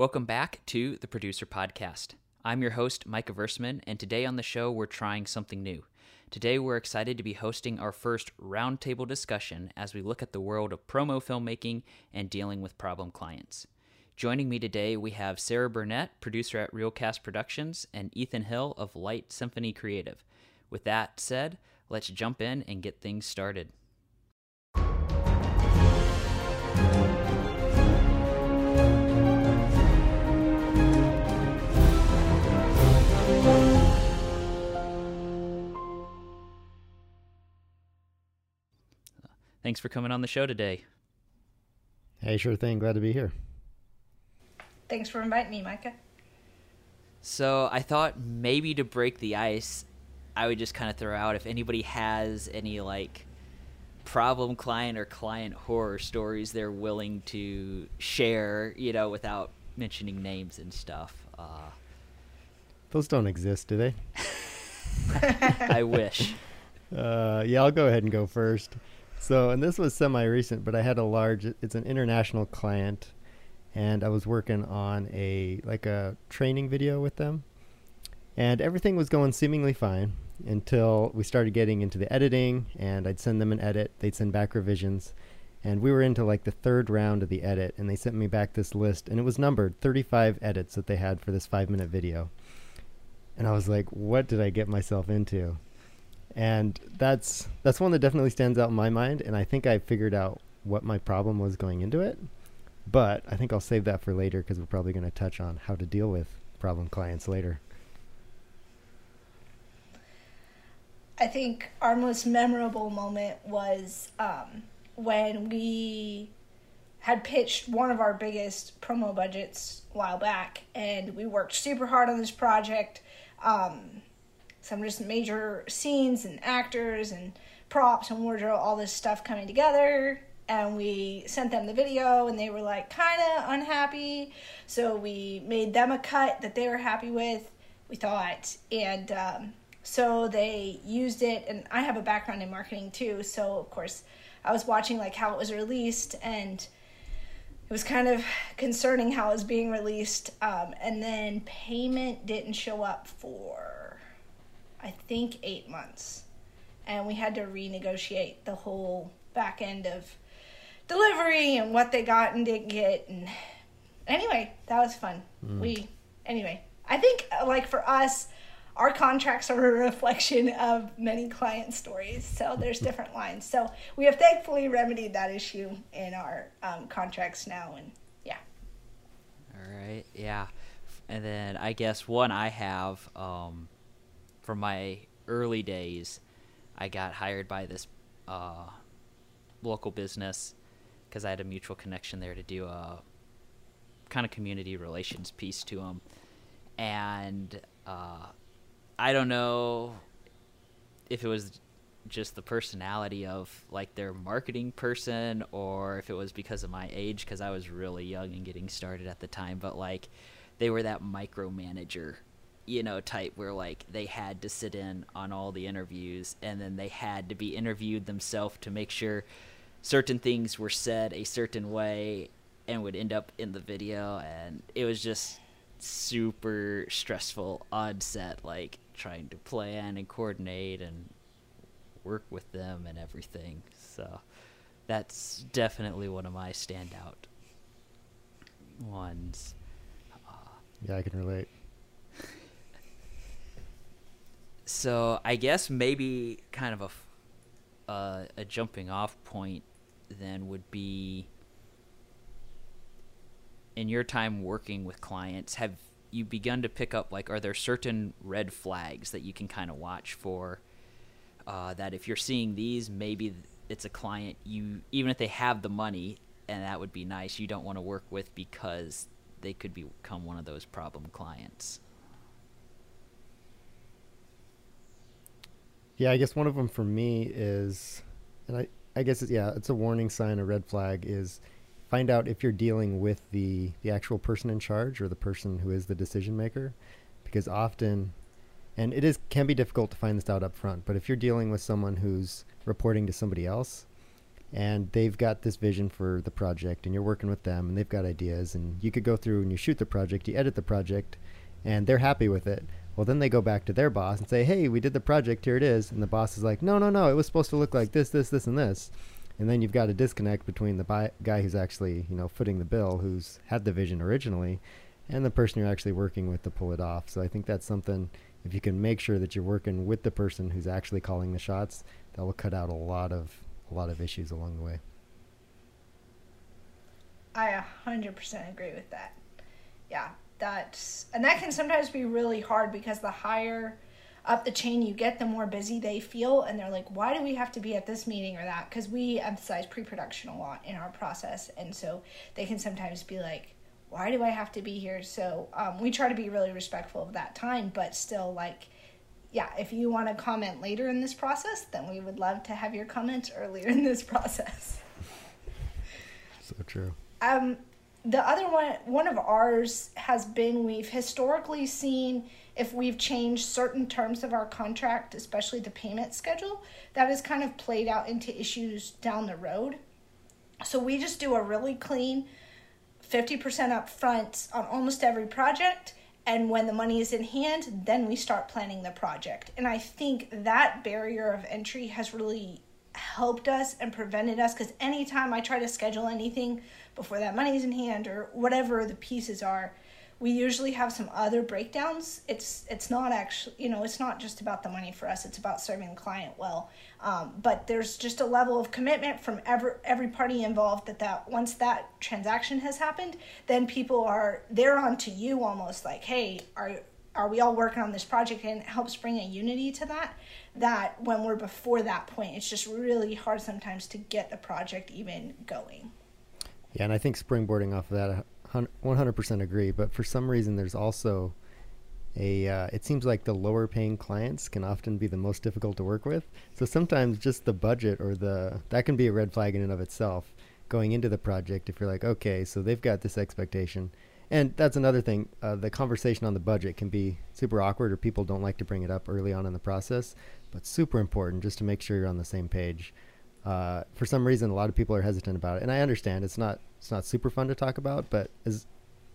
Welcome back to the Producer Podcast. I'm your host, Micah Versemann, and today on the show, we're trying something new. Today, we're excited to be hosting our first roundtable discussion as we look at the world of promo filmmaking and dealing with problem clients. Joining me today, we have Sarah Burnett, producer at Realcast Productions, and Ethan Hill of Light Symphony Creative. With that said, let's jump in and get things started. Thanks for coming on the show today. Hey, sure thing. Glad to be here. Thanks for inviting me, Micah. So I thought maybe to break the ice, I would just kind of throw out if anybody has any like problem client or client horror stories they're willing to share, you know, without mentioning names and stuff. Uh, Those don't exist, do they? I wish. Uh, yeah, I'll go ahead and go first. So, and this was semi-recent, but I had a large. It's an international client, and I was working on a like a training video with them, and everything was going seemingly fine until we started getting into the editing, and I'd send them an edit, they'd send back revisions, and we were into like the third round of the edit, and they sent me back this list, and it was numbered 35 edits that they had for this five-minute video, and I was like, what did I get myself into? And that's that's one that definitely stands out in my mind and i think i figured out what my problem was going into it but i think i'll save that for later because we're probably going to touch on how to deal with problem clients later I think our most memorable moment was um, when we had pitched one of our biggest promo budgets a while back, and we worked super hard on this project. Um, some just major scenes and actors and props and wardrobe, all this stuff coming together. And we sent them the video, and they were like kind of unhappy. So we made them a cut that they were happy with, we thought. And um, so they used it. And I have a background in marketing too. So, of course, I was watching like how it was released and it was kind of concerning how it was being released. Um, and then payment didn't show up for I think eight months. And we had to renegotiate the whole back end of delivery and what they got and didn't get. And anyway, that was fun. Mm. We, anyway, I think uh, like for us, our contracts are a reflection of many client stories. So there's different lines. So we have thankfully remedied that issue in our um, contracts now. And yeah. All right. Yeah. And then I guess one I have, um, from my early days, I got hired by this uh, local business because I had a mutual connection there to do a kind of community relations piece to them. And uh, I don't know if it was just the personality of like their marketing person or if it was because of my age because I was really young and getting started at the time but like they were that micromanager you know, type where like they had to sit in on all the interviews and then they had to be interviewed themselves to make sure certain things were said a certain way and would end up in the video. And it was just super stressful on set like trying to plan and coordinate and work with them and everything. So that's definitely one of my standout ones. Uh, yeah i can relate so I guess maybe kind of a uh, a jumping off point then would be in your time working with clients have you begun to pick up like are there certain red flags that you can kind of watch for uh, that if you're seeing these maybe it's a client you even if they have the money and that would be nice you don't want to work with because they could become one of those problem clients Yeah, I guess one of them for me is, and I, I guess it's, yeah, it's a warning sign, a red flag is find out if you're dealing with the the actual person in charge or the person who is the decision maker, because often, and it is can be difficult to find this out up front. But if you're dealing with someone who's reporting to somebody else, and they've got this vision for the project and you're working with them and they've got ideas and you could go through and you shoot the project you edit the project and they're happy with it well then they go back to their boss and say hey we did the project. Here it is. And the boss is like no no no. It was supposed to look like this this this and this. And then you've got a disconnect between the bi- guy who's actually you know footing the bill who's had the vision originally and the person you're actually working with to pull it off. So i think that's something if you can make sure that you're working with the person who's actually calling the shots that will cut out a lot of a lot of issues along the way. I 100% agree with that. Yeah, that's and that can sometimes be really hard because the higher up the chain you get, the more busy they feel, and they're like, "Why do we have to be at this meeting or that?" Because we emphasize pre-production a lot in our process, and so they can sometimes be like, "Why do I have to be here?" So um, we try to be really respectful of that time, but still like yeah, if you want to comment later in this process, then we would love to have your comments earlier in this process. So true. Um, the other one, one of ours has been we've historically seen if we've changed certain terms of our contract, especially the payment schedule, that has kind of played out into issues down the road. So we just do a really clean 50% up front on almost every project and when the money is in hand then we start planning the project and i think that barrier of entry has really helped us and prevented us because anytime i try to schedule anything before that money is in hand or whatever the pieces are we usually have some other breakdowns. It's it's not actually you know it's not just about the money for us. It's about serving the client well. Um, but there's just a level of commitment from every every party involved that that once that transaction has happened then people are they're on to you almost like hey are are we all working on this project? And it helps bring a unity to that that when we're before that point it's just really hard sometimes to get the project even going yeah and i think springboarding off of that 100% agree. But for some reason, there's also a. Uh, it seems like the lower paying clients can often be the most difficult to work with. So sometimes just the budget or the that can be a red flag in and of itself. Going into the project, if you're like, okay, so they've got this expectation, and that's another thing. Uh, the conversation on the budget can be super awkward, or people don't like to bring it up early on in the process. But super important just to make sure you're on the same page. Uh, for some reason, a lot of people are hesitant about it, and I understand it's not it's not super fun to talk about. But as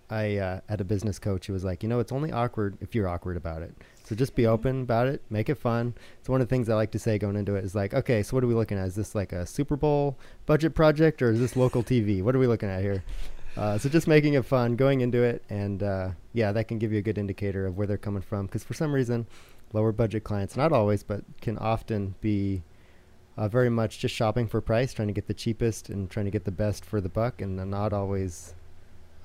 I uh, had a business coach who was like, you know, it's only awkward if you're awkward about it. So just be mm-hmm. open about it, make it fun. So one of the things I like to say going into it is like, okay, so what are we looking at? Is this like a Super Bowl budget project or is this local TV? What are we looking at here? Uh, so just making it fun, going into it, and uh, yeah, that can give you a good indicator of where they're coming from. Because for some reason, lower budget clients, not always, but can often be uh, very much just shopping for price, trying to get the cheapest and trying to get the best for the buck, and not always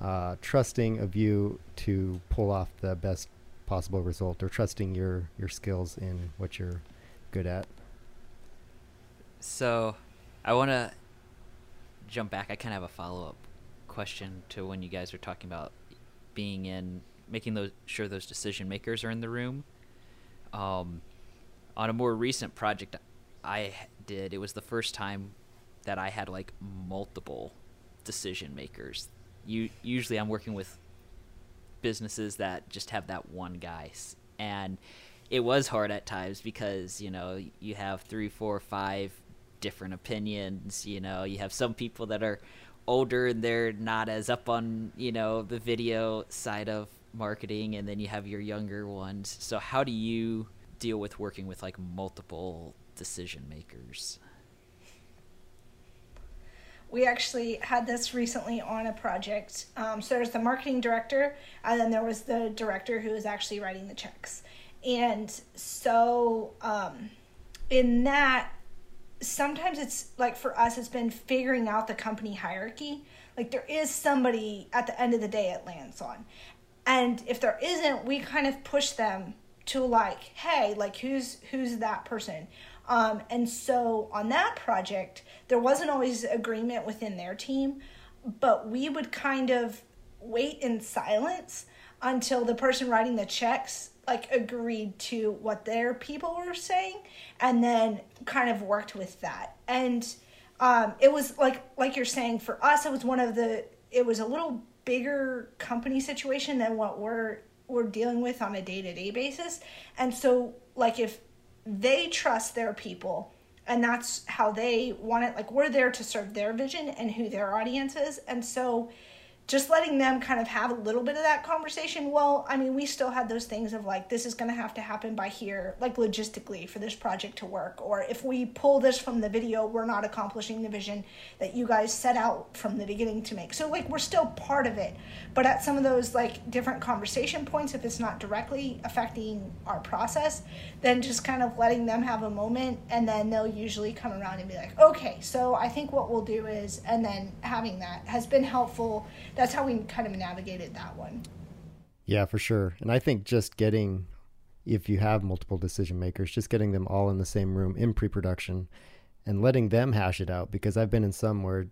uh, trusting of you to pull off the best possible result or trusting your your skills in what you're good at. So, I want to jump back. I kind of have a follow up question to when you guys were talking about being in making those sure those decision makers are in the room. Um, on a more recent project I did, it was the first time that I had like multiple decision makers. You usually I'm working with businesses that just have that one guy, and it was hard at times because you know you have three, four, five different opinions. You know, you have some people that are older and they're not as up on you know the video side of marketing, and then you have your younger ones. So how do you deal with working with like multiple decision makers. We actually had this recently on a project. Um, so there's the marketing director, and then there was the director who was actually writing the checks. And so um, in that, sometimes it's like for us, it's been figuring out the company hierarchy. Like there is somebody at the end of the day it lands on. And if there isn't, we kind of push them to like, hey, like who's who's that person? Um, and so on that project, there wasn't always agreement within their team, but we would kind of wait in silence until the person writing the checks like agreed to what their people were saying and then kind of worked with that. And um, it was like like you're saying for us it was one of the it was a little bigger company situation than what we're we're dealing with on a day-to-day basis. And so like if they trust their people and that's how they want it. Like we're there to serve their vision and who their audience is. And so just letting them kind of have a little bit of that conversation. Well, I mean, we still had those things of like, this is going to have to happen by here, like logistically for this project to work. Or if we pull this from the video, we're not accomplishing the vision that you guys set out from the beginning to make. So, like, we're still part of it. But at some of those, like, different conversation points, if it's not directly affecting our process, then just kind of letting them have a moment. And then they'll usually come around and be like, okay, so I think what we'll do is, and then having that has been helpful that's how we kind of navigated that one. Yeah, for sure. And I think just getting, if you have multiple decision makers, just getting them all in the same room in pre production and letting them hash it out because I've been in some where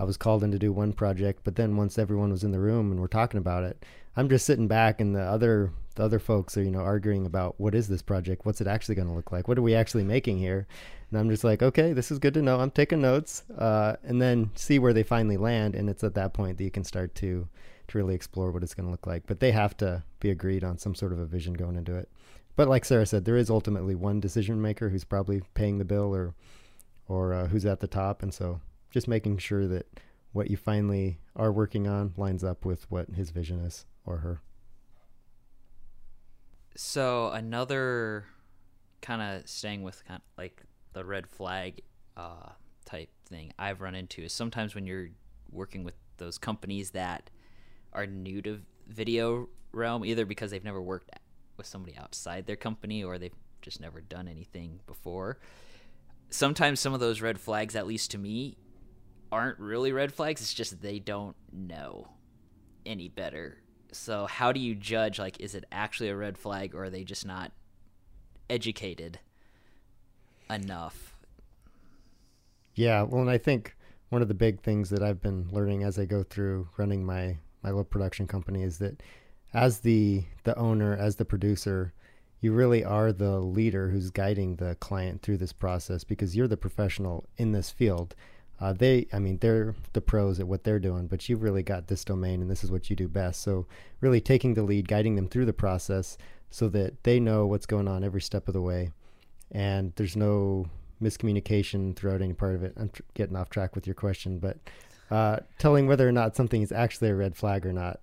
I was called in to do one project, but then once everyone was in the room and we're talking about it, I'm just sitting back and the other the other folks are, you know, arguing about what is this project? What's it actually going to look like? What are we actually making here? And I'm just like, okay, this is good to know. I'm taking notes, uh, and then see where they finally land. And it's at that point that you can start to to really explore what it's going to look like. But they have to be agreed on some sort of a vision going into it. But like Sarah said, there is ultimately one decision maker who's probably paying the bill or or uh, who's at the top, and so just making sure that what you finally are working on lines up with what his vision is or her. So another kind of staying with kind of like the red flag uh, type thing I've run into is sometimes when you're working with those companies that are new to video realm, either because they've never worked with somebody outside their company or they've just never done anything before. Sometimes some of those red flags, at least to me, aren't really red flags. It's just they don't know any better. So how do you judge like is it actually a red flag or are they just not educated enough. Yeah, well, and I think one of the big things that I've been learning as I go through running my my little production company is that as the the owner, as the producer, you really are the leader who's guiding the client through this process because you're the professional in this field. Uh, they, I mean, they're the pros at what they're doing, but you've really got this domain and this is what you do best. So, really taking the lead, guiding them through the process so that they know what's going on every step of the way and there's no miscommunication throughout any part of it. I'm tr- getting off track with your question, but uh, telling whether or not something is actually a red flag or not.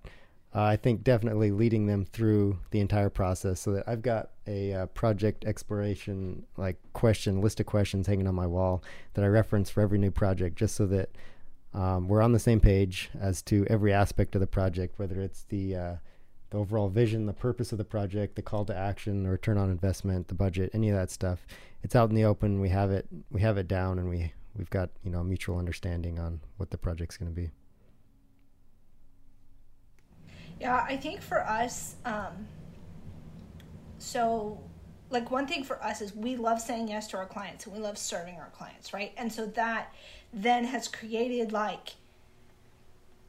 Uh, I think definitely leading them through the entire process so that I've got a uh, project exploration like question list of questions hanging on my wall that I reference for every new project just so that um, we're on the same page as to every aspect of the project, whether it's the uh, the overall vision, the purpose of the project, the call to action, the return on investment, the budget, any of that stuff. It's out in the open. We have it. We have it down, and we we've got you know mutual understanding on what the project's going to be. Yeah, I think for us, um, so like one thing for us is we love saying yes to our clients and we love serving our clients, right? And so that then has created like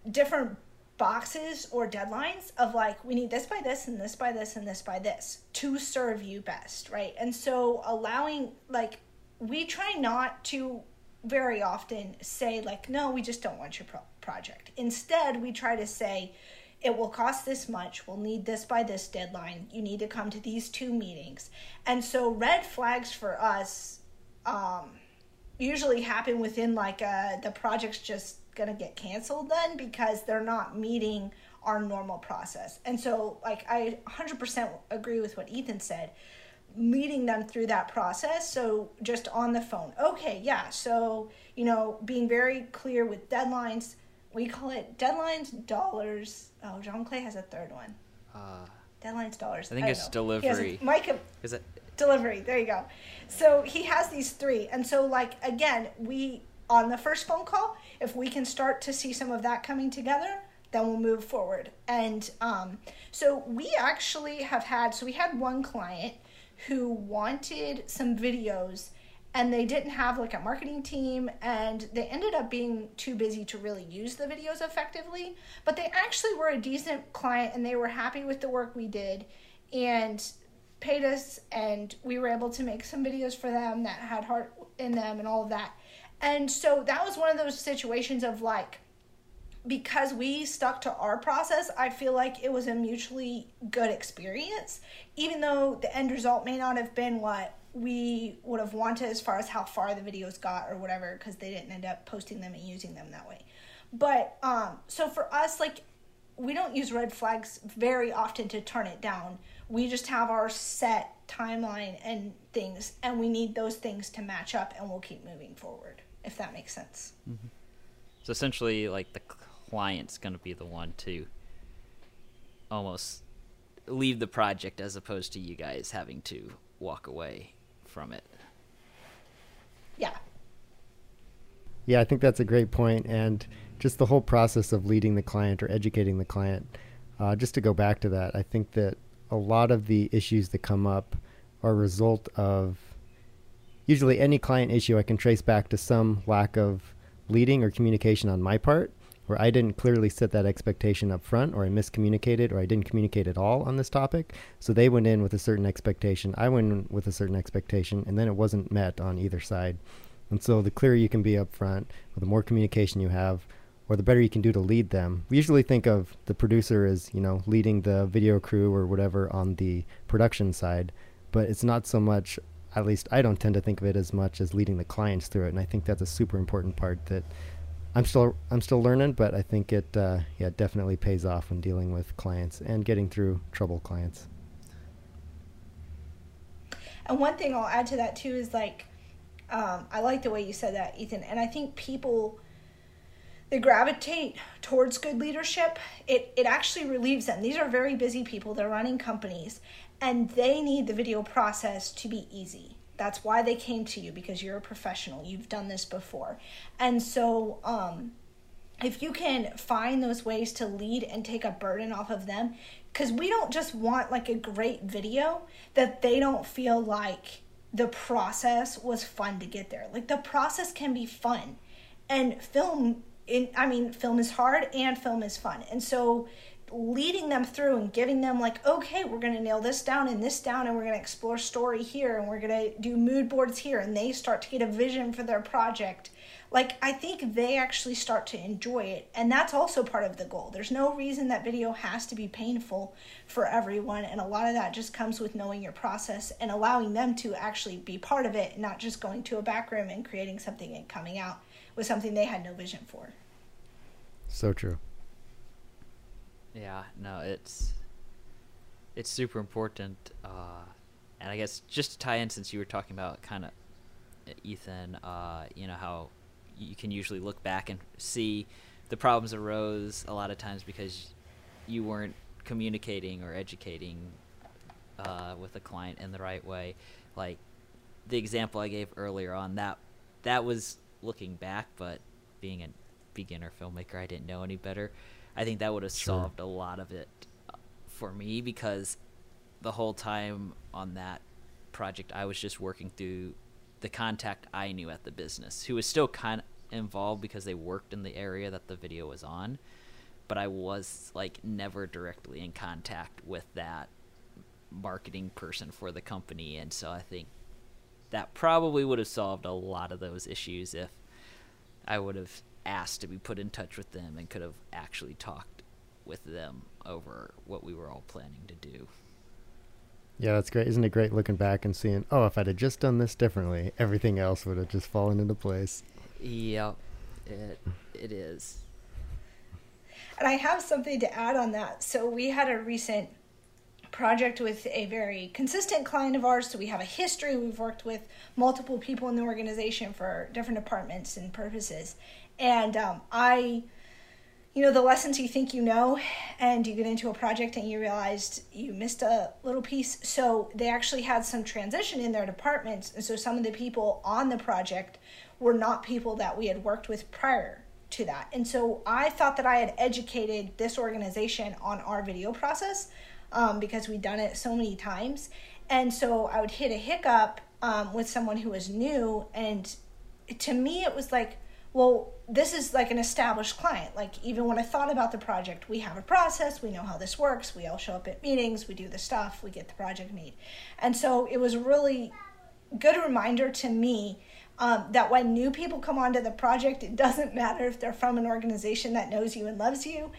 different boxes or deadlines of like we need this by this and this by this and this by this to serve you best right? And so allowing like we try not to very often say like no we just don't want your pro- project. Instead we try to say it will cost this much. We'll need this by this deadline. You need to come to these two meetings. And so red flags for us um, usually happen within like uh, the project's just going to get canceled then because they're not meeting our normal process. And so, like, I 100% agree with what Ethan said, leading them through that process. So, just on the phone, okay, yeah. So, you know, being very clear with deadlines. We call it deadlines, dollars. Oh, John Clay has a third one. Uh, deadlines, dollars. I think I it's know. delivery. A, Mike, is it delivery? There you go. So he has these three, and so like again, we on the first phone call, if we can start to see some of that coming together, then we'll move forward. And um, so we actually have had, so we had one client who wanted some videos and they didn't have like a marketing team and they ended up being too busy to really use the videos effectively but they actually were a decent client and they were happy with the work we did and paid us and we were able to make some videos for them that had heart in them and all of that and so that was one of those situations of like, because we stuck to our process, I feel like it was a mutually good experience, even though the end result may not have been what we would have wanted as far as how far the videos got or whatever because they didn't end up posting them and using them that way. But um, so for us, like we don't use red flags very often to turn it down. We just have our set timeline and things, and we need those things to match up, and we'll keep moving forward. If that makes sense. Mm-hmm. So essentially, like the client's going to be the one to almost leave the project as opposed to you guys having to walk away from it. Yeah. Yeah, I think that's a great point, and just the whole process of leading the client or educating the client. Uh, just to go back to that, I think that a lot of the issues that come up are a result of usually any client issue I can trace back to some lack of leading or communication on my part, where I didn't clearly set that expectation up front, or I miscommunicated, or I didn't communicate at all on this topic. So they went in with a certain expectation, I went in with a certain expectation, and then it wasn't met on either side. And so the clearer you can be up front, or the more communication you have, or the better you can do to lead them. We usually think of the producer as, you know, leading the video crew or whatever on the production side, but it's not so much at least I don't tend to think of it as much as leading the clients through it, and I think that's a super important part that I'm still I'm still learning, but I think it uh, yeah definitely pays off when dealing with clients and getting through trouble clients. And one thing I'll add to that too is like um, I like the way you said that, Ethan, and I think people they gravitate towards good leadership. It it actually relieves them. These are very busy people. They're running companies, and they need the video process to be easy. That's why they came to you because you're a professional. You've done this before. And so um, if you can find those ways to lead and take a burden off of them because we don't just want like a great video that they don't feel like the process was fun to get there. Like the process can be fun. And film in i mean film is hard and film is fun. And so leading them through and giving them like okay we're going to nail this down and this down and we're going to explore story here and we're going to do mood boards here and they start to get a vision for their project. Like i think they actually start to enjoy it and that's also part of the goal. There's no reason that video has to be painful for everyone and a lot of that just comes with knowing your process and allowing them to actually be part of it not just going to a back room and creating something and coming out with something they had no vision for. So true yeah, no, it's it's super important, uh, and I guess just to tie in, since you were talking about kind of Ethan, uh, you know how you can usually look back and see the problems arose a lot of times because you weren't communicating or educating uh, with the client in the right way. Like the example I gave earlier on that that was looking back, but being a beginner filmmaker, I didn't know any better. I think that would have sure. solved a lot of it uh, for me because the whole time on that project, I was just working through the contact I knew at the business, who was still kind of involved because they worked in the area that the video was on, but I was like never directly in contact with that marketing person for the company, and so I think that probably would have solved a lot of those issues if I would have asked to be put in touch with them and could have actually talked with them over what we were all planning to do. Yeah, that's great. Isn't it great looking back and seeing, oh, if I'd have just done this differently, everything else would have just fallen into place. Yep, it it is. And I have something to add on that. So we had a recent project with a very consistent client of ours. So we have a history. We've worked with multiple people in the organization for different departments and purposes. And um, I, you know, the lessons you think you know, and you get into a project and you realized you missed a little piece. So they actually had some transition in their departments. And so some of the people on the project were not people that we had worked with prior to that. And so I thought that I had educated this organization on our video process um, because we'd done it so many times. And so I would hit a hiccup um, with someone who was new. And to me, it was like, well, this is like an established client. Like, even when I thought about the project, we have a process, we know how this works, we all show up at meetings, we do the stuff, we get the project made. And so it was really good reminder to me um, that when new people come onto the project, it doesn't matter if they're from an organization that knows you and loves you,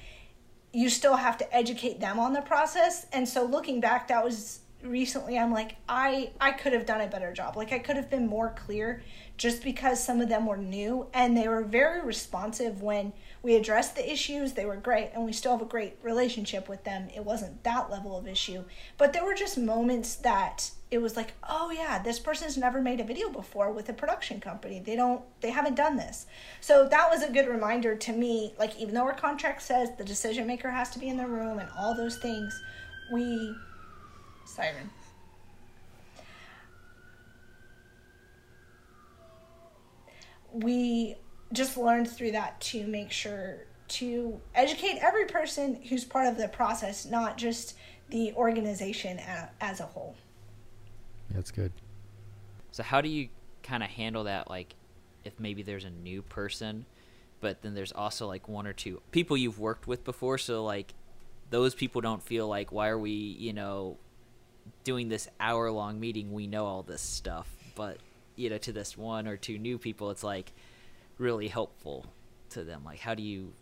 you still have to educate them on the process. And so looking back, that was recently I'm like I I could have done a better job. Like I could have been more clear just because some of them were new and they were very responsive when we addressed the issues. They were great and we still have a great relationship with them. It wasn't that level of issue, but there were just moments that it was like, "Oh yeah, this person's never made a video before with a production company. They don't they haven't done this." So that was a good reminder to me like even though our contract says the decision maker has to be in the room and all those things, we siren. We just learned through that to make sure to educate every person who's part of the process, not just the organization as a whole. That's good. So how do you kind of handle that like if maybe there's a new person but then there's also like one or two people you've worked with before so like those people don't feel like why are we, you know, doing this hour long meeting, we know all this stuff, but you know, to this one or two new people, it's like really helpful to them. Like, how do you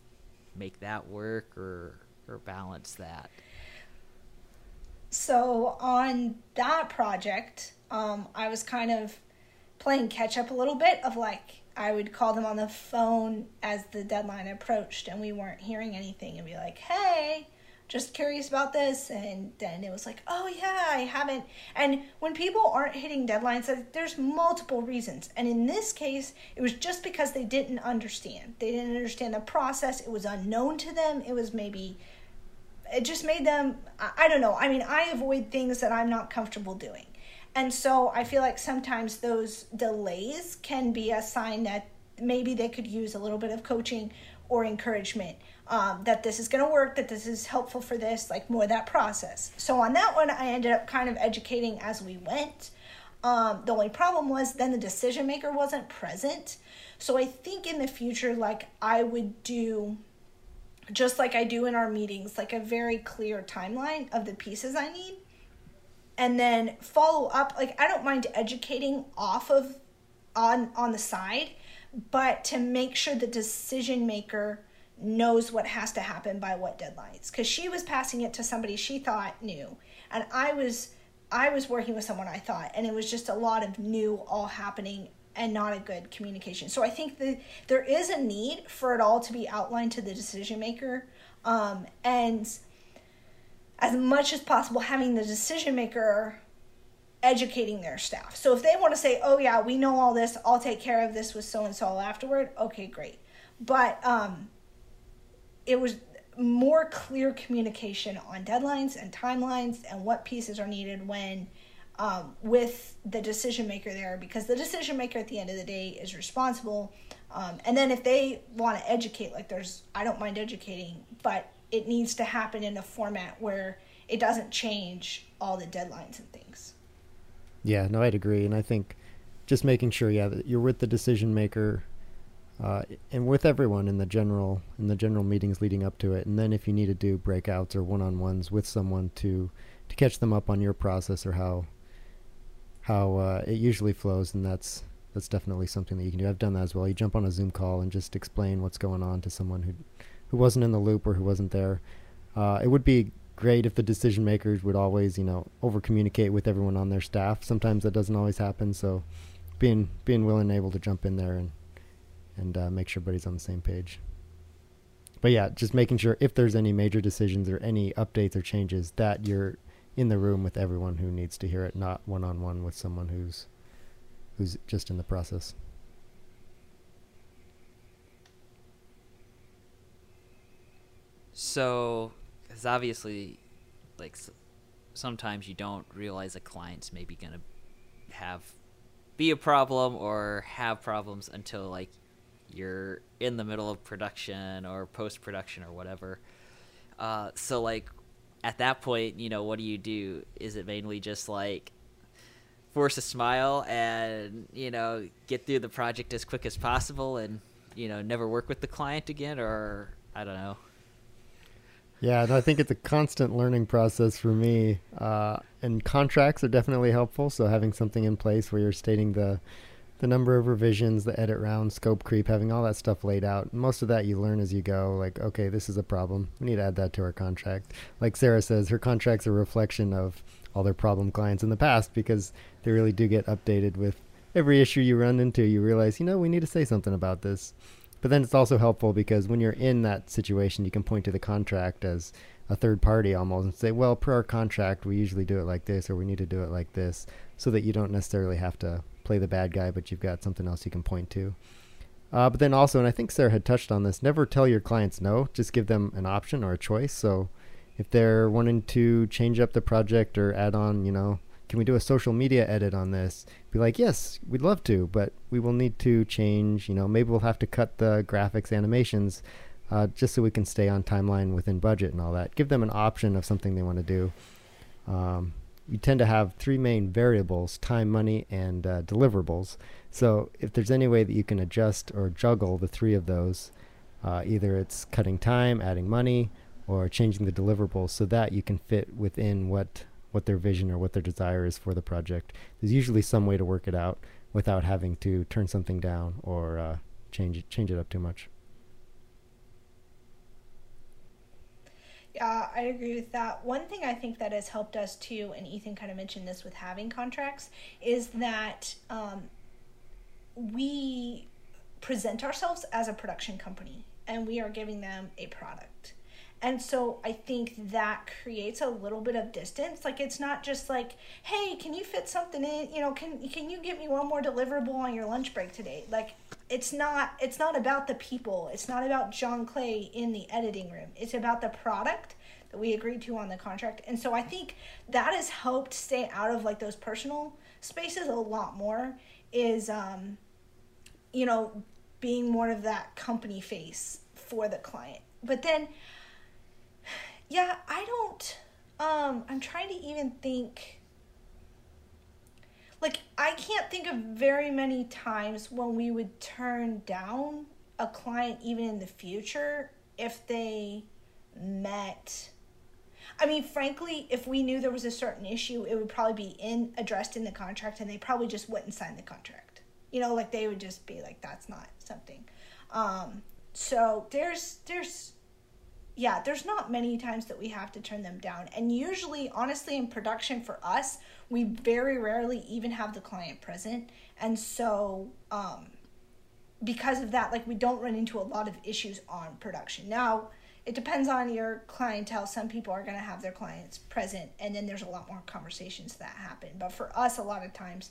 make that work or or balance that? So on that project, um, I was kind of playing catch up a little bit of like I would call them on the phone as the deadline approached and we weren't hearing anything and be like, "Hey, just curious about this and then it was like oh yeah i haven't. And when people aren't hitting deadlines there's multiple reasons. And in this case it was just because they didn't understand. They didn't understand the process. It was unknown to them. It was maybe it just made them i don't know. I mean i avoid things that i'm not comfortable doing. And so i feel like sometimes those delays can be a sign that maybe they could use a little bit of coaching or encouragement um, that this is going to work, that this is helpful for this, like more that process. So on that one, I ended up kind of educating as we went. Um, the only problem was then the decision maker wasn't present. So I think in the future, like I would do, just like I do in our meetings, like a very clear timeline of the pieces I need. And then follow up. Like I don't mind educating off of on on the side, but to make sure the decision maker knows what has to happen by what deadlines. Because she was passing it to somebody she thought knew. And i was i was working with someone i thought and it was just a lot of new all happening and not a good communication. So i think that there is a need for it all to be outlined to the decision maker um, and as much as possible having the decision maker educating their staff. So if they want to say oh yeah we know all this i'll take care of this with so and so afterward okay great. But um, it was more clear communication on deadlines and timelines and what pieces are needed when um, with the decision maker there because the decision maker at the end of the day is responsible. Um, and then if they want to educate like there's i don't mind educating but it needs to happen in a format where it doesn't change all the deadlines and things. Yeah no i'd agree. And i think just making sure yeah that you're with the decision maker uh, and with everyone in the general in the general meetings leading up to it. And then if you need to do breakouts or one-on-ones with someone to to catch them up on your process or how how uh, it usually flows, and that's that's definitely something that you can do. I've done that as well. You jump on a Zoom call and just explain what's going on to someone who who wasn't in the loop or who wasn't there. Uh, it would be great if the decision makers would always, you know, over communicate with everyone on their staff. Sometimes that doesn't always happen. So, being being willing and able to jump in there and and uh, make sure everybody's on the same page. But yeah, just making sure if there's any major decisions or any updates or changes that you're in the room with everyone who needs to hear it, not one on one with someone who's who's just in the process. So, because obviously, like sometimes you don't realize a client's maybe gonna have be a problem or have problems until like you're in the middle of production or post production or whatever. Uh, so like at that point, you know, what do you do? Is it mainly just like force a smile and you know get through the project as quick as possible and you know never work with the client again, or I don't know. Yeah, I think it's a constant learning process for me. Uh, and contracts are definitely helpful. So having something in place where you're stating the the number of revisions, the edit round, scope creep, having all that stuff laid out. Most of that you learn as you go. Like, okay, this is a problem. We need to add that to our contract. Like Sarah says, her contract's a reflection of all their problem clients in the past because they really do get updated with every issue you run into. You realize, you know, we need to say something about this. But then it's also helpful because when you're in that situation, you can point to the contract as a third party almost and say, well, per our contract, we usually do it like this, or we need to do it like this, so that you don't necessarily have to play the bad guy, but you've got something else you can point to. Uh, but then also, and I think Sarah had touched on this, never tell your clients no. Just give them an option or a choice. So if they're wanting to change up the project or add on, you know, can we do a social media edit on this? Be like, yes, we'd love to, but we will need to change. You know, maybe we'll have to cut the graphics animations uh, just so we can stay on timeline within budget and all that. Give them an option of something they want to do. Um, you tend to have three main variables time, money, and uh, deliverables. So if there's any way that you can adjust or juggle the three of those, uh, either it's cutting time, adding money, or changing the deliverables so that you can fit within what what their vision or what their desire is for the project. There's usually some way to work it out without having to turn something down or uh, change it, change it up too much. Yeah, I agree with that. One thing I think that has helped us too, and Ethan kind of mentioned this with having contracts, is that um, we present ourselves as a production company and we are giving them a product. And so I think that creates a little bit of distance. Like it's not just like, "Hey, can you fit something in? You know, can can you get me one more deliverable on your lunch break today?" Like it's not it's not about the people. It's not about John Clay in the editing room. It's about the product that we agreed to on the contract. And so I think that has helped stay out of like those personal spaces a lot more is um you know, being more of that company face for the client. But then yeah, I don't um I'm trying to even think like I can't think of very many times when we would turn down a client even in the future if they met I mean, frankly, if we knew there was a certain issue, it would probably be in addressed in the contract, and they probably just wouldn't sign the contract. You know, like they would just be like, "That's not something." Um, so there's there's yeah, there's not many times that we have to turn them down, and usually, honestly, in production for us, we very rarely even have the client present, and so um, because of that, like we don't run into a lot of issues on production now it depends on your clientele. Some people are going to have their clients present, and then there's a lot more conversations that happen. But for us, a lot of times,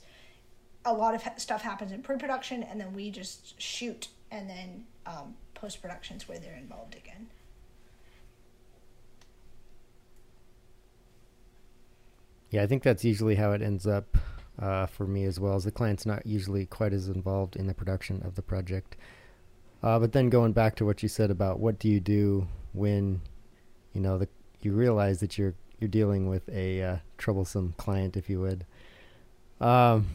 a lot of stuff happens in pre production, and then we just shoot, and then um, post productions where they're involved again. Yeah, I think that's usually how it ends up uh, for me as well. As the client's not usually quite as involved in the production of the project. Uh, but then going back to what you said about what do you do when you know the you realize that you're you're dealing with a uh, troublesome client, if you would. Um,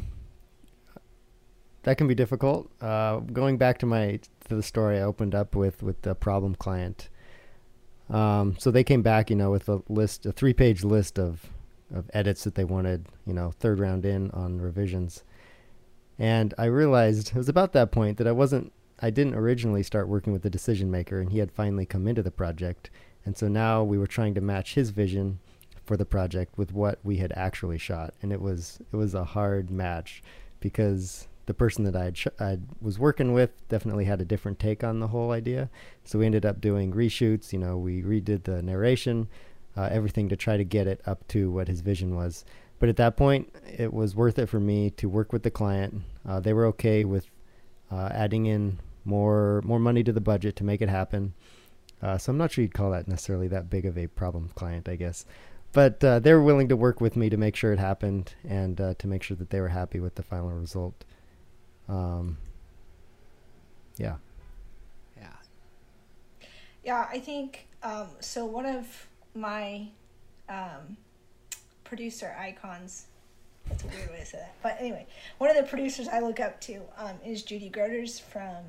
that can be difficult. Uh, going back to my to the story I opened up with with the problem client. Um, so they came back, you know, with a list, a three-page list of of edits that they wanted, you know, third round in on revisions. And I realized it was about that point that I wasn't I didn't originally start working with the decision maker, and he had finally come into the project. And so now we were trying to match his vision for the project with what we had actually shot, and it was it was a hard match because the person that I sh- was working with definitely had a different take on the whole idea. So we ended up doing reshoots. You know, we redid the narration, uh, everything to try to get it up to what his vision was. But at that point, it was worth it for me to work with the client. Uh, they were okay with uh, adding in more more money to the budget to make it happen. Uh, so I'm not sure you'd call that necessarily that big of a problem client, I guess. But uh, they were willing to work with me to make sure it happened and uh, to make sure that they were happy with the final result. Um, yeah. Yeah. Yeah, I think um, so. One of my um, producer icons that's a weird way to say that. But anyway, one of the producers I look up to um, is Judy Groters from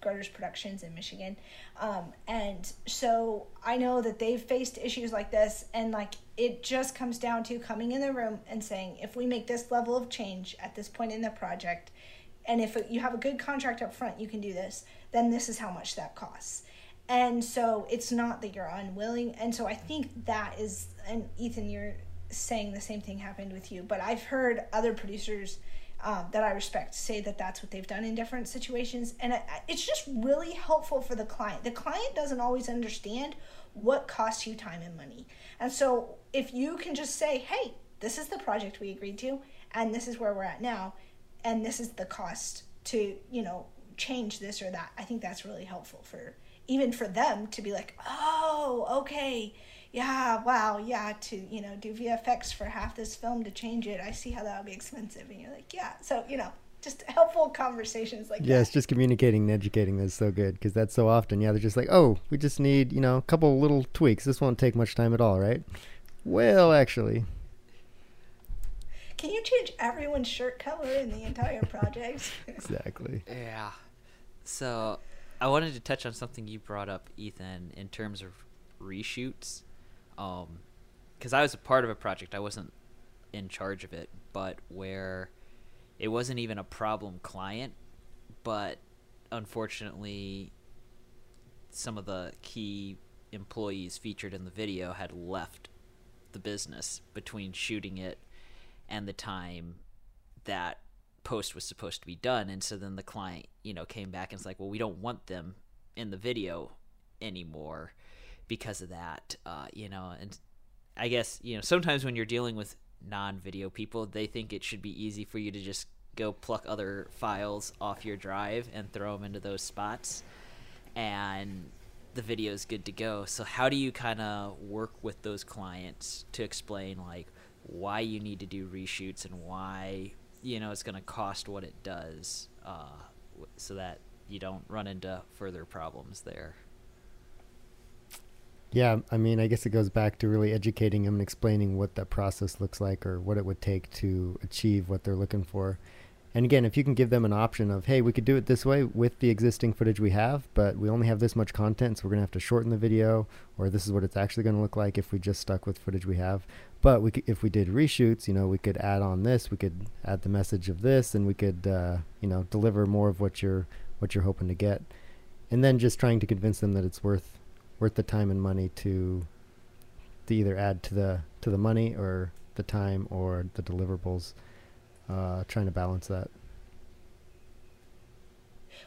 Groters Productions in Michigan. Um, and so I know that they've faced issues like this, and like it just comes down to coming in the room and saying, if we make this level of change at this point in the project, and if you have a good contract up front, you can do this, then this is how much that costs. And so it's not that you're unwilling. And so I think that is, and Ethan, you're saying the same thing happened with you, but I've heard other producers um, that I respect say that that's what they've done in different situations, and it, it's just really helpful for the client. The client doesn't always understand what costs you time and money, and so if you can just say, "Hey, this is the project we agreed to, and this is where we're at now, and this is the cost to you know change this or that," I think that's really helpful for even for them to be like, "Oh, okay." yeah, wow, yeah, to, you know, do VFX for half this film to change it, I see how that would be expensive. And you're like, yeah. So, you know, just helpful conversations like yes, that. just communicating and educating is so good because that's so often, yeah, they're just like, oh, we just need, you know, a couple little tweaks. This won't take much time at all, right? Well, actually, Can you change everyone's shirt color in the entire project? exactly. Yeah. So I wanted to touch on something you brought up, Ethan, in terms of reshoots. Um, because I was a part of a project, I wasn't in charge of it, but where it wasn't even a problem client, but unfortunately, some of the key employees featured in the video had left the business between shooting it and the time that post was supposed to be done. And so then the client you know came back and was like well we don't want them in the video anymore because of that uh, you know and i guess you know sometimes when you're dealing with non-video people they think it should be easy for you to just go pluck other files off your drive and throw them into those spots. And the video is good to go. So how do you kind of work with those clients to explain like why you need to do reshoots and why you know it's going to cost what it does uh, so that you don't run into further problems there Yeah, I mean, I guess it goes back to really educating them and explaining what that process looks like or what it would take to achieve what they're looking for. And again, if you can give them an option of, hey, we could do it this way with the existing footage we have, but we only have this much content, so we're going to have to shorten the video, or this is what it's actually going to look like if we just stuck with footage we have. But we could, if we did reshoots, you know, we could add on this, we could add the message of this, and we could, uh, you know, deliver more of what you're what you're hoping to get. And then just trying to convince them that it's worth worth the time and money to to either add to the to the money or the time or the deliverables. Uh, trying to balance that.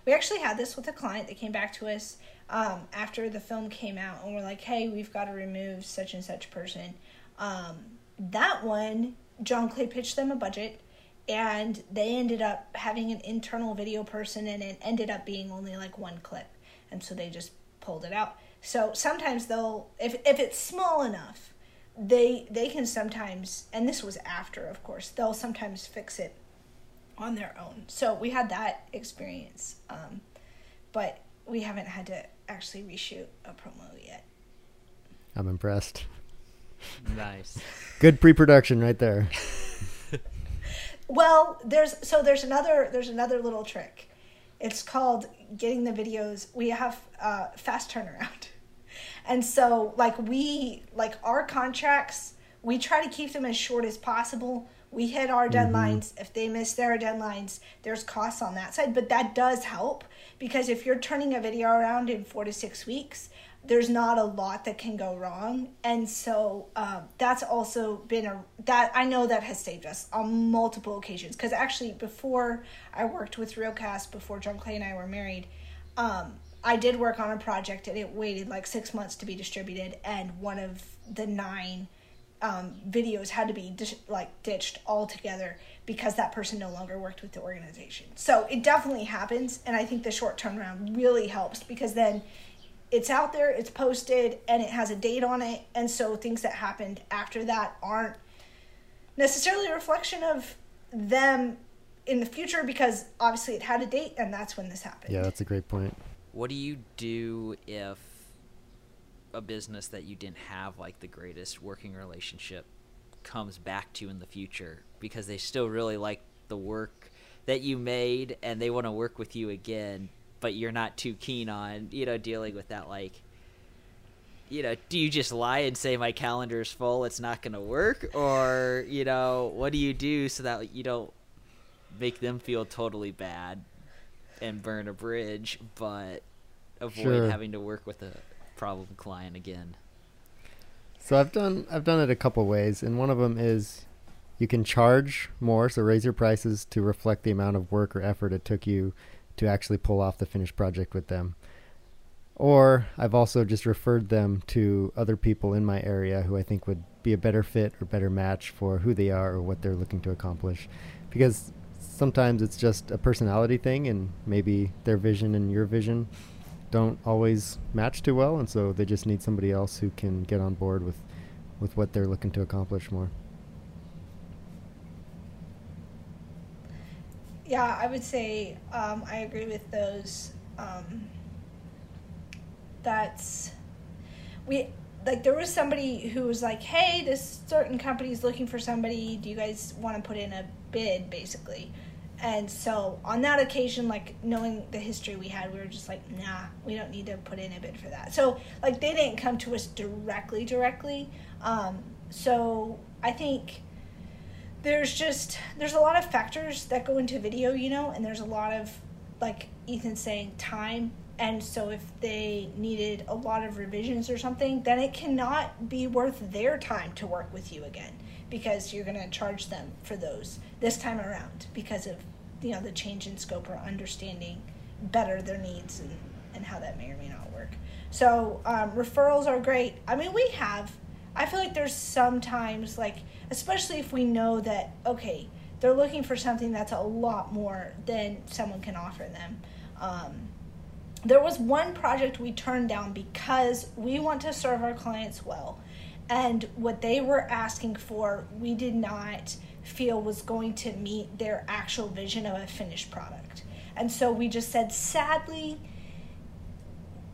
We actually had this with a client that came back to us um, after the film came out, and we're like, "Hey, we've got to remove such and such person." Um, that one, John Clay pitched them a budget, and they ended up having an internal video person, and it ended up being only like one clip, and so they just pulled it out. So sometimes they'll, if if it's small enough, they they can sometimes, and this was after, of course, they'll sometimes fix it on their own. So we had that experience, um, but we haven't had to actually reshoot a promo yet. I'm impressed. Nice Good pre-production right there. Well, there's so there's another there's another little trick. It's called getting the videos. We have uh, fast turnaround, and so like we like our contracts, we try to keep them as short as possible. We hit our deadlines. If they miss their deadlines, there's costs on that side, but that does help because if you're turning a video around in four to six weeks, there's not a lot that can go wrong. And so um, that's also been a that i know that has saved us on multiple occasions. Because actually before i worked with realcast before john clay and i were married um, i did work on a project and it waited like six months to be distributed. And one of the nine um, videos had to be like ditched altogether because that person no longer worked with the organization. So it definitely happens. And i think the short turnaround really helps because then it's out there, it's posted, and it has a date on it. And so things that happened after that aren't necessarily a reflection of them in the future because obviously it had a date and that's when this happened. Yeah, that's a great point. what do you do if a business that you didn't have like the greatest working relationship comes back to you in the future because they still really like the work that you made and they want to work with you again but you're not too keen on you know dealing with that like you know do you just lie and say my calendar is full it's not going to work or you know what do you do so that you don't make them feel totally bad and burn a bridge but avoid Sure. having to work with a problem client again So I've done I've done it a couple ways, and one of them is you can charge more, so raise your prices to reflect the amount of work or effort it took you to actually pull off the finished project with them. Or I've also just referred them to other people in my area who I think would be a better fit or better match for who they are or what they're looking to accomplish. Because sometimes it's just a personality thing and maybe their vision and your vision don't always match too well and so they just need somebody else who can get on board with with what they're looking to accomplish more. Yeah, I would say um, I agree with those. Um, that's we like there was somebody who was like, "Hey, this certain company is looking for somebody. Do you guys want to put in a bid?" Basically, and so on that occasion, like knowing the history we had, we were just like, "Nah, we don't need to put in a bid for that." So like they didn't come to us directly, directly. Um, so I think there's just there's a lot of factors that go into video, you know, and there's a lot of like Ethan saying time. And so if they needed a lot of revisions or something then it cannot be worth their time to work with you again because you're going to charge them for those this time around because of you know the change in scope or understanding better their needs and, and how that may or may not work. So um, referrals are great. I mean we have i feel like there's sometimes like especially if we know that okay they're looking for something that's a lot more than someone can offer them. Um, there was one project we turned down because we want to serve our clients well. And what they were asking for we did not feel was going to meet their actual vision of a finished product. And so we just said sadly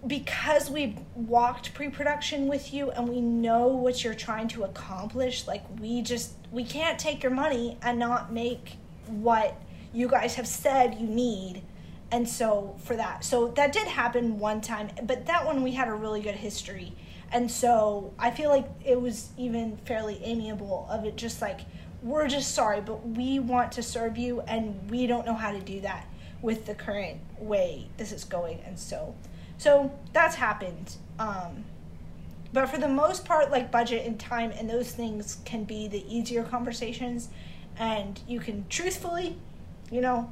because we've walked pre-production with you and we know what you're trying to accomplish like we just we can't take your money and not make what you guys have said you need. And so for that so that did happen one time but that one we had a really good history. And so i feel like it was even fairly amiable of it just like we're just sorry but we want to serve you and we don't know how to do that with the current way this is going. And so so that's happened um, but for the most part like budget and time and those things can be the easier conversations and you can truthfully you know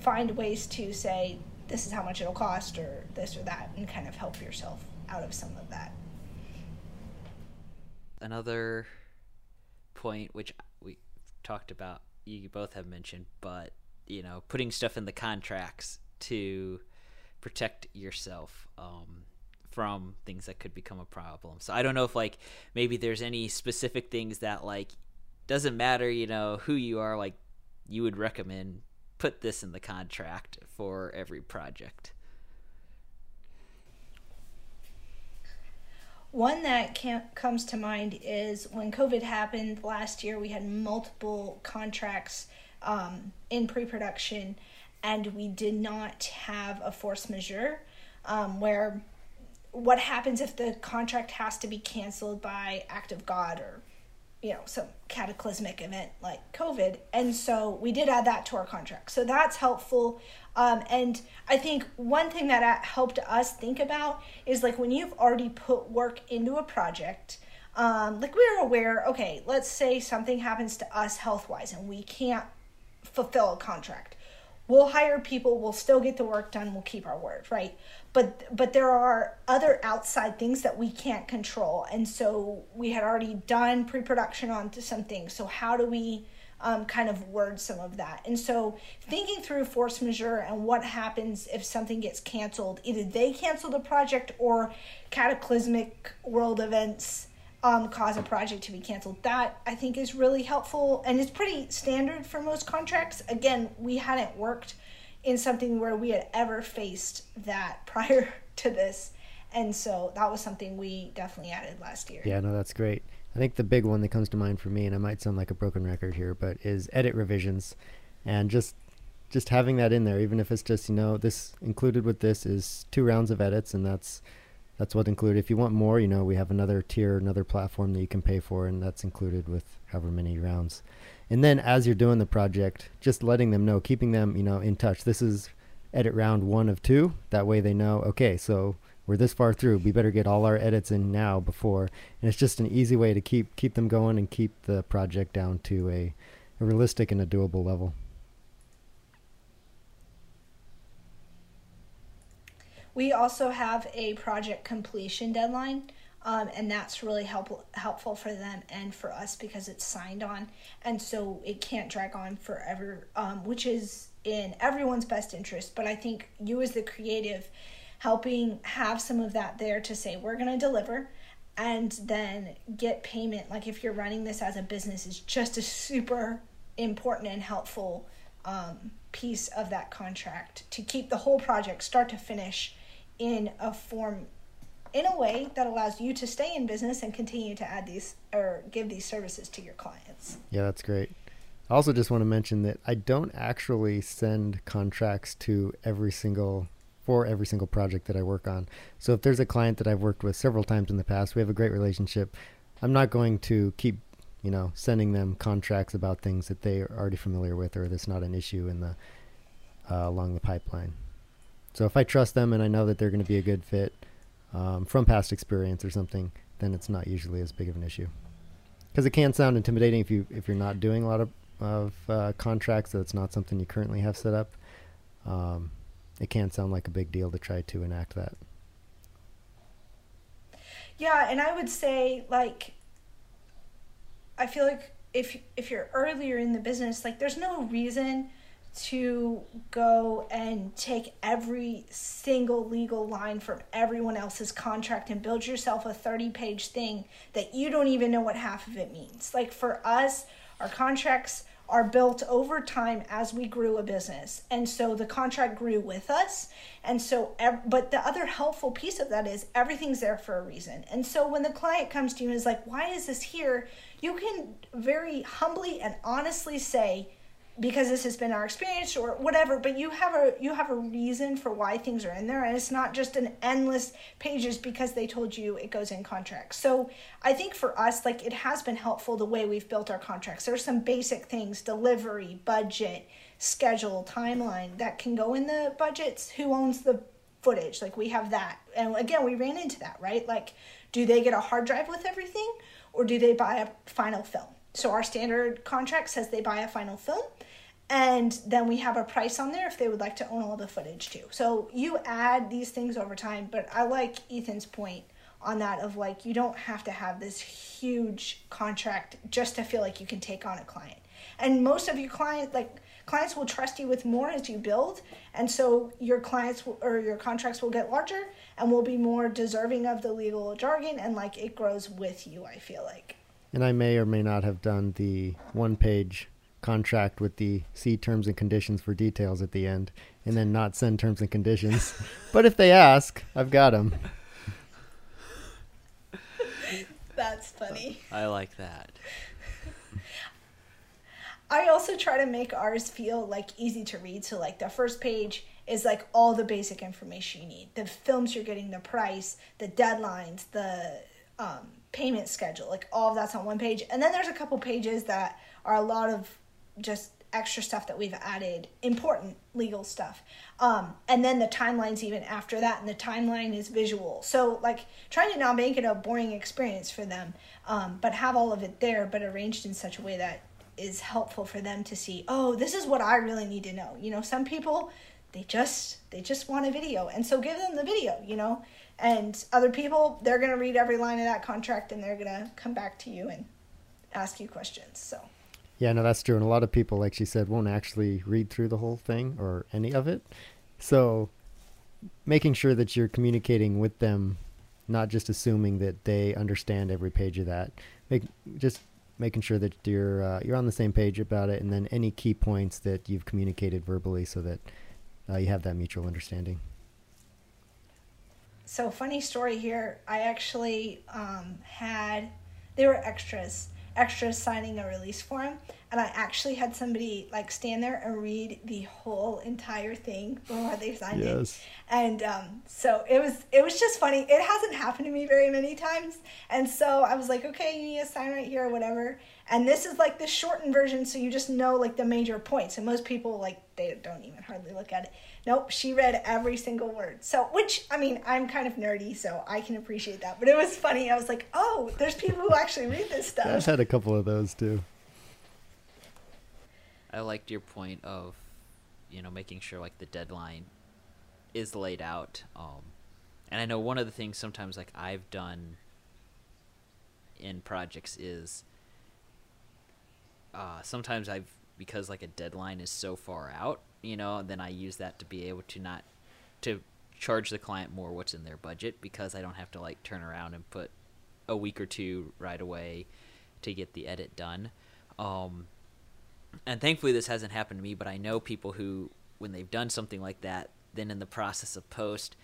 find ways to say this is how much it'll cost or this or that and kind of help yourself out of some of that. Another point which we talked about you both have mentioned but you know putting stuff in the contracts to protect yourself um, from things that could become a problem so i don't know if like maybe there's any specific things that like doesn't matter you know who you are like you would recommend put this in the contract for every project. One that comes to mind is when COVID happened last year, we had multiple contracts um, in pre production, and we did not have a force majeure um, where what happens if the contract has to be canceled by act of God or you know some cataclysmic event like covid. And so we did add that to our contract. So that's helpful. Um, and i think one thing that helped us think about is like when you've already put work into a project um, like we're aware okay let's say something happens to us health wise and we can't fulfill a contract we'll hire people we'll still get the work done we'll keep our word right? But but there are other outside things that we can't control. And so we had already done pre-production onto some things. So how do we um, kind of word some of that? And so thinking through force majeure and what happens if something gets canceled either they cancel the project or cataclysmic world events um, cause a project to be canceled that i think is really helpful and it's pretty standard for most contracts again we hadn't worked in something where we had ever faced that prior to this. And so that was something we definitely added last year. Yeah, no, that's great. I think the big one that comes to mind for me, and I might sound like a broken record here, but is edit revisions, and just just having that in there, even if it's just you know this included with this is two rounds of edits, and that's that's what included. If you want more, you know we have another tier, another platform that you can pay for, and that's included with however many rounds and then as you're doing the project just letting them know keeping them you know in touch this is edit round one of two that way they know okay so we're this far through. We better get all our edits in now before. And it's just an easy way to keep keep them going and keep the project down to a, a realistic and a doable level. We also have a project completion deadline, um, and that's really help, helpful for them and for us because it's signed on, and so it can't drag on forever, um, which is in everyone's best interest. But I think you, as the creative, helping have some of that there to say, we're going to deliver and then get payment. Like if you're running this as a business, is just a super important and helpful um, piece of that contract to keep the whole project start to finish in a form in a way that allows you to stay in business and continue to add these or give these services to your clients. Yeah, that's great. I also just want to mention that I don't actually send contracts to every single for every single project that I work on. So if there's a client that I've worked with several times in the past, we have a great relationship. I'm not going to keep, you know, sending them contracts about things that they are already familiar with or that's not an issue in the uh, along the pipeline. So if I trust them and I know that they're going to be a good fit um, from past experience or something, then it's not usually as big of an issue. Because it can sound intimidating if you if you're not doing a lot of of uh, contracts. That's not something you currently have set up. Um, it can sound like a big deal to try to enact that. Yeah, and I would say like I feel like if if you're earlier in the business, like there's no reason to go and take every single legal line from everyone else's contract and build yourself a 30 page thing that you don't even know what half of it means. Like for us, our contracts are built over time as we grew a business. And so the contract grew with us. And so, but the other helpful piece of that is everything's there for a reason. And so when the client comes to you and is like, why is this here? You can very humbly and honestly say, because this has been our experience or whatever but you have a you have a reason for why things are in there and it's not just an endless pages because they told you it goes in contracts. So i think for us like it has been helpful the way we've built our contracts. There's some basic things delivery budget schedule timeline that can go in the budgets. Who owns the footage? Like we have that. And again we ran into that right? Like do they get a hard drive with everything or do they buy a final film so our standard contract says they buy a final film and then we have a price on there if they would like to own all the footage too. So you add these things over time, but I like Ethan's point on that of like you don't have to have this huge contract just to feel like you can take on a client. And most of your clients like clients will trust you with more as you build, and so your clients will, or your contracts will get larger and will be more deserving of the legal jargon and like it grows with you, I feel like. And I may or may not have done the one page contract with the see terms and conditions for details at the end and then not send terms and conditions. but if they ask, I've got them. That's funny. I like that. I also try to make ours feel like easy to read. So like the first page is like all the basic information you need. The films you're getting, the price, the deadlines, the um, payment schedule, like all of that's on one page. And then there's a couple pages that are a lot of just extra stuff that we've added, important legal stuff. Um, and then the timeline's even after that, and the timeline is visual. So, like, trying to not make it a boring experience for them, um, but have all of it there, but arranged in such a way that is helpful for them to see, oh, this is what I really need to know. You know, some people, they just they just want a video and so give them the video you know and other people they're going to read every line of that contract and they're going to come back to you and ask you questions so yeah, no, that's true. And a lot of people, like she said, won't actually read through the whole thing or any of it. So making sure that you're communicating with them, not just assuming that they understand every page of that. Make just making sure that you're uh, you're on the same page about it, and then any key points that you've communicated verbally, so that uh, you have that mutual understanding. So funny story here. I actually um, had they were extras extras signing a release form and I actually had somebody like stand there and read the whole entire thing before they signed yes. it. And um, so it was it was just funny. It hasn't happened to me very many times, and so I was like, okay, you need to sign right here or whatever. And this is like the shortened version, so you just know like the major points. And most people like they don't even hardly look at it. Nope, she read every single word. So, which I mean, I'm kind of nerdy, so I can appreciate that. But it was funny. I was like, oh, there's people who actually read this stuff. I've had a couple of those too. I liked your point of, you know, making sure like the deadline is laid out. Um, and I know one of the things sometimes like I've done in projects is uh, sometimes I've because like a deadline is so far out, you know, then I use that to be able to not to charge the client more what's in their budget because I don't have to like turn around and put a week or two right away to get the edit done. Um, and thankfully this hasn't happened to me, but I know people who when they've done something like that, then in the process of post,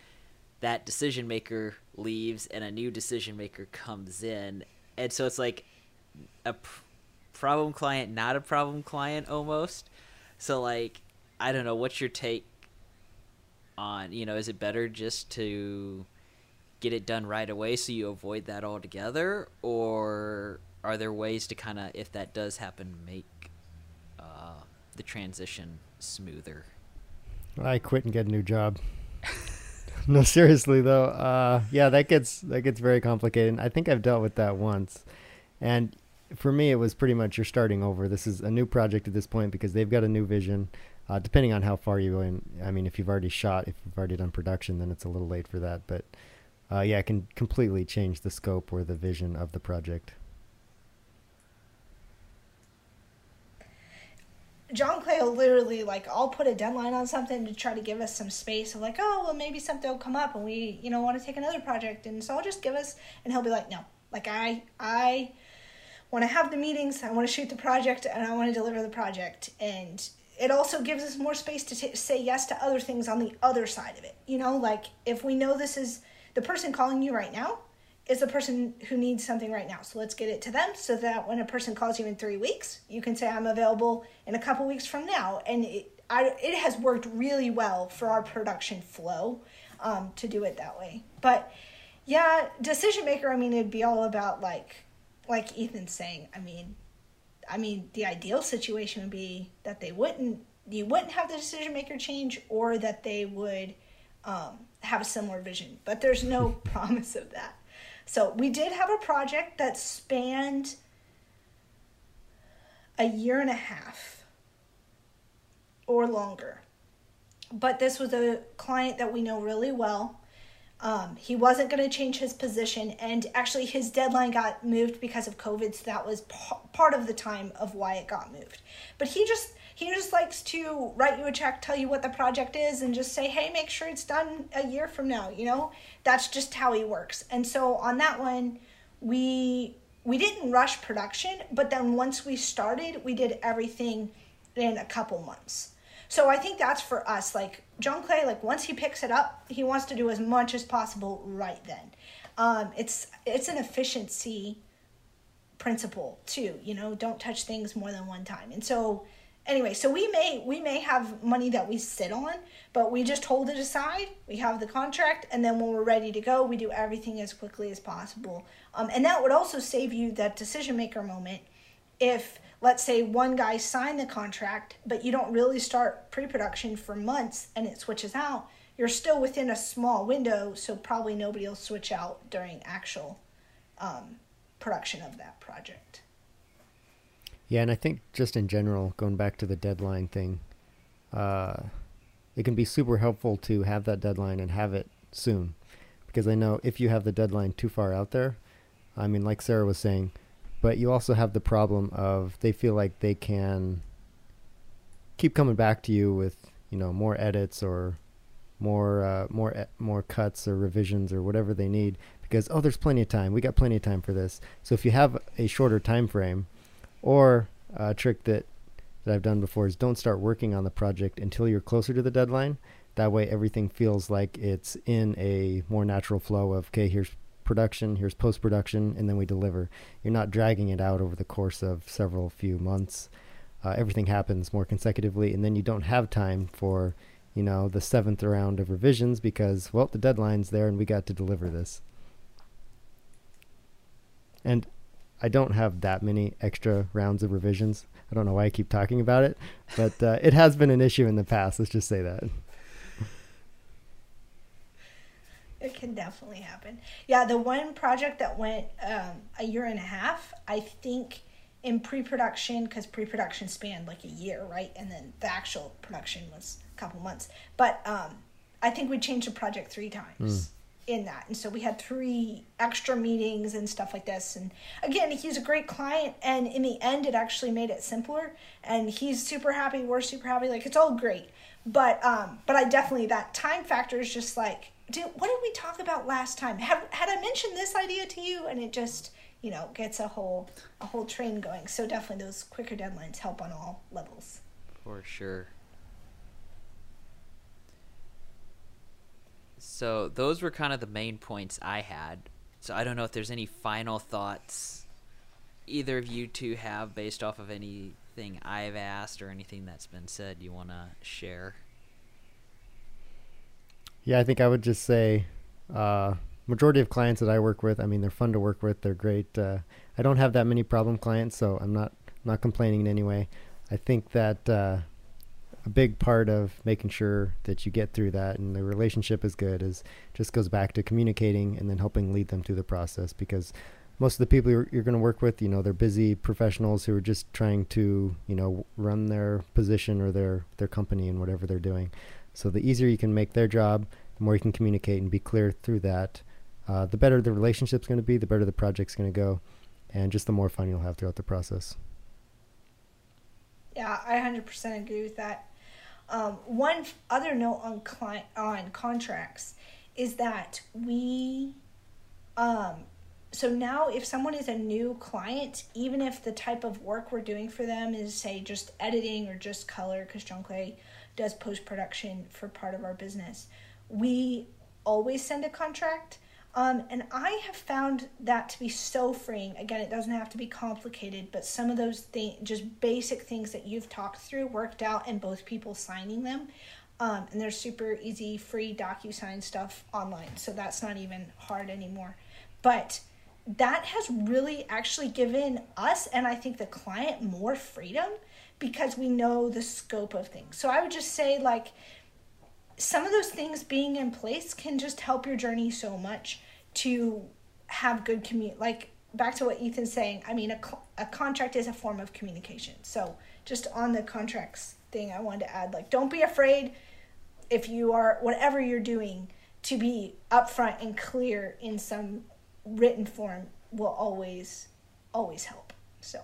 that decision maker leaves and a new decision maker comes in, and so it's like a problem client, not a problem client almost. So like, I don't know. What's your take on you know? Is it better just to get it done right away so you avoid that altogether, or are there ways to kind of, if that does happen, make uh, the transition smoother? I quit and get a new job. no, seriously though. Uh, yeah, that gets that gets very complicated. I think I've dealt with that once, and for me, it was pretty much you're starting over. This is a new project at this point because they've got a new vision. Uh, depending on how far you go in, I mean, if you've already shot, if you've already done production, then it's a little late for that. But uh, yeah, it can completely change the scope or the vision of the project. John Clay will literally like I'll put a deadline on something to try to give us some space of like, oh well maybe something will come up and we, you know, want to take another project and so I'll just give us and he'll be like, No. Like I I want to have the meetings, I want to shoot the project and I want to deliver the project and it also gives us more space to t- say yes to other things on the other side of it. You know, like if we know this is the person calling you right now, is the person who needs something right now. So let's get it to them so that when a person calls you in three weeks, you can say, I'm available in a couple weeks from now. And it, I, it has worked really well for our production flow um, to do it that way. But yeah, decision maker, I mean, it'd be all about like, like Ethan's saying, I mean, I mean, the ideal situation would be that they wouldn't, you wouldn't have the decision maker change or that they would um, have a similar vision. But there's no promise of that. So we did have a project that spanned a year and a half or longer. But this was a client that we know really well. Um, he wasn't going to change his position, and actually, his deadline got moved because of COVID, so that was p- part of the time of why it got moved. But he just he just likes to write you a check, tell you what the project is, and just say, hey, make sure it's done a year from now. You know, that's just how he works. And so on that one, we we didn't rush production, but then once we started, we did everything in a couple months. So I think that's for us. Like John Clay, like once he picks it up, he wants to do as much as possible right then. Um, it's it's an efficiency principle too. You know, don't touch things more than one time. And so anyway, so we may we may have money that we sit on, but we just hold it aside. We have the contract, and then when we're ready to go, we do everything as quickly as possible. Um, and that would also save you that decision maker moment if let's say one guy signed the contract, but you don't really start pre production for months and it switches out, you're still within a small window, so probably nobody will switch out during actual um, production of that project. Yeah, and I think just in general, going back to the deadline thing, uh, it can be super helpful to have that deadline and have it soon. Because I know if you have the deadline too far out there, I mean, like Sarah was saying, but you also have the problem of they feel like they can keep coming back to you with you know more edits or more uh, more more cuts or revisions or whatever they need because oh there's plenty of time. We got plenty of time for this. So if you have a shorter time frame or a trick that that I've done before is don't start working on the project until you're closer to the deadline. That way everything feels like it's in a more natural flow of okay here's production, here's post production, and then we deliver. You're not dragging it out over the course of several few months. Uh, everything happens more consecutively, and then you don't have time for, you know, the seventh round of revisions because, well, the deadline's there and we got to deliver this. And I don't have that many extra rounds of revisions. I don't know why I keep talking about it, but uh, it has been an issue in the past. Let's just say that. It can definitely happen. Yeah, the one project that went um, a year and a half, I think in pre-production because pre-production spanned like a year, right, and then the actual production was a couple months. But um, I think we changed the project three times. Mm in that. And so we had three extra meetings and stuff like this. And again, he's a great client. And in the end, it actually made it simpler. And he's super happy. We're super happy. Like it's all great. But um, but I definitely that time factor is just like, dude, what did we talk about last time? Have had I mentioned this idea to you? And it just you know gets a whole a whole train going. So definitely those quicker deadlines help on all levels. For sure. So those were kind of the main points I had. So I don't know if there's any final thoughts either of you two have based off of anything I've asked or anything that's been said you want to share. Yeah, I think I would just say uh, majority of clients that I work with, I mean, they're fun to work with. They're great. Uh, I don't have that many problem clients, so I'm not not complaining in any way. I think that uh, a big part of making sure that you get through that and the relationship is good is just goes back to communicating and then helping lead them through the process because most of the people you're, you're going to work with you know they're busy professionals who are just trying to you know run their position or their their company and whatever they're doing so the easier you can make their job the more you can communicate and be clear through that uh, the better the relationship's going to be the better the project's going to go and just the more fun you'll have throughout the process. Yeah i 100% agree with that. Um, one other note on client on contracts is that we, um, so now if someone is a new client, even if the type of work we're doing for them is say just editing or just color, because John Clay does post production for part of our business, we always send a contract um, and I have found that to be so freeing. Again, it doesn't have to be complicated, but some of those things, just basic things that you've talked through, worked out, and both people signing them. Um, and there's super easy, free DocuSign stuff online, so that's not even hard anymore. But that has really actually given us and I think the client more freedom because we know the scope of things. So I would just say, like, some of those things being in place can just help your journey so much to have good commu like back to what Ethan's saying. I mean, a, a contract is a form of communication. So just on the contracts thing, I wanted to add like, don't be afraid if you are whatever you're doing to be upfront and clear in some written form will always always help. So,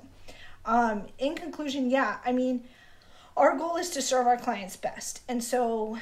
um, in conclusion, yeah, I mean, our goal is to serve our clients best, and so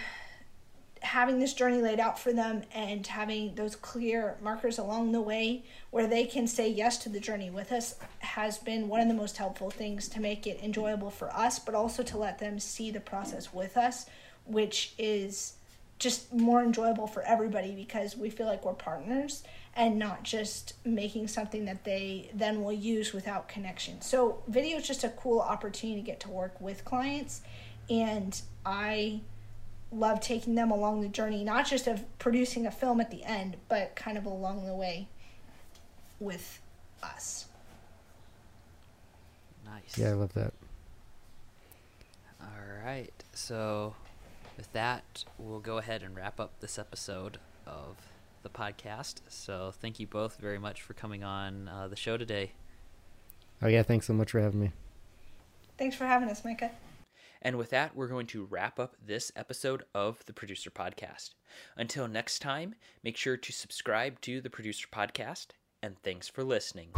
having this journey laid out for them and having those clear markers along the way where they can say yes to the journey with us has been one of the most helpful things to make it enjoyable for us, but also to let them see the process with us, which is just more enjoyable for everybody because we feel like we're partners and not just making something that they then will use without connection. So, video is just a cool opportunity to get to work with clients, and I love taking them along the journey, not just of producing a film at the end, but kind of along the way with us. Nice. Yeah, I love that. All right. So, with that, we'll go ahead and wrap up this episode of the podcast. So, thank you both very much for coming on uh, the show today. Oh, yeah. Thanks so much for having me. Thanks for having us, Micah. And with that, we're going to wrap up this episode of the Producer Podcast. Until next time, make sure to subscribe to the Producer Podcast, and thanks for listening.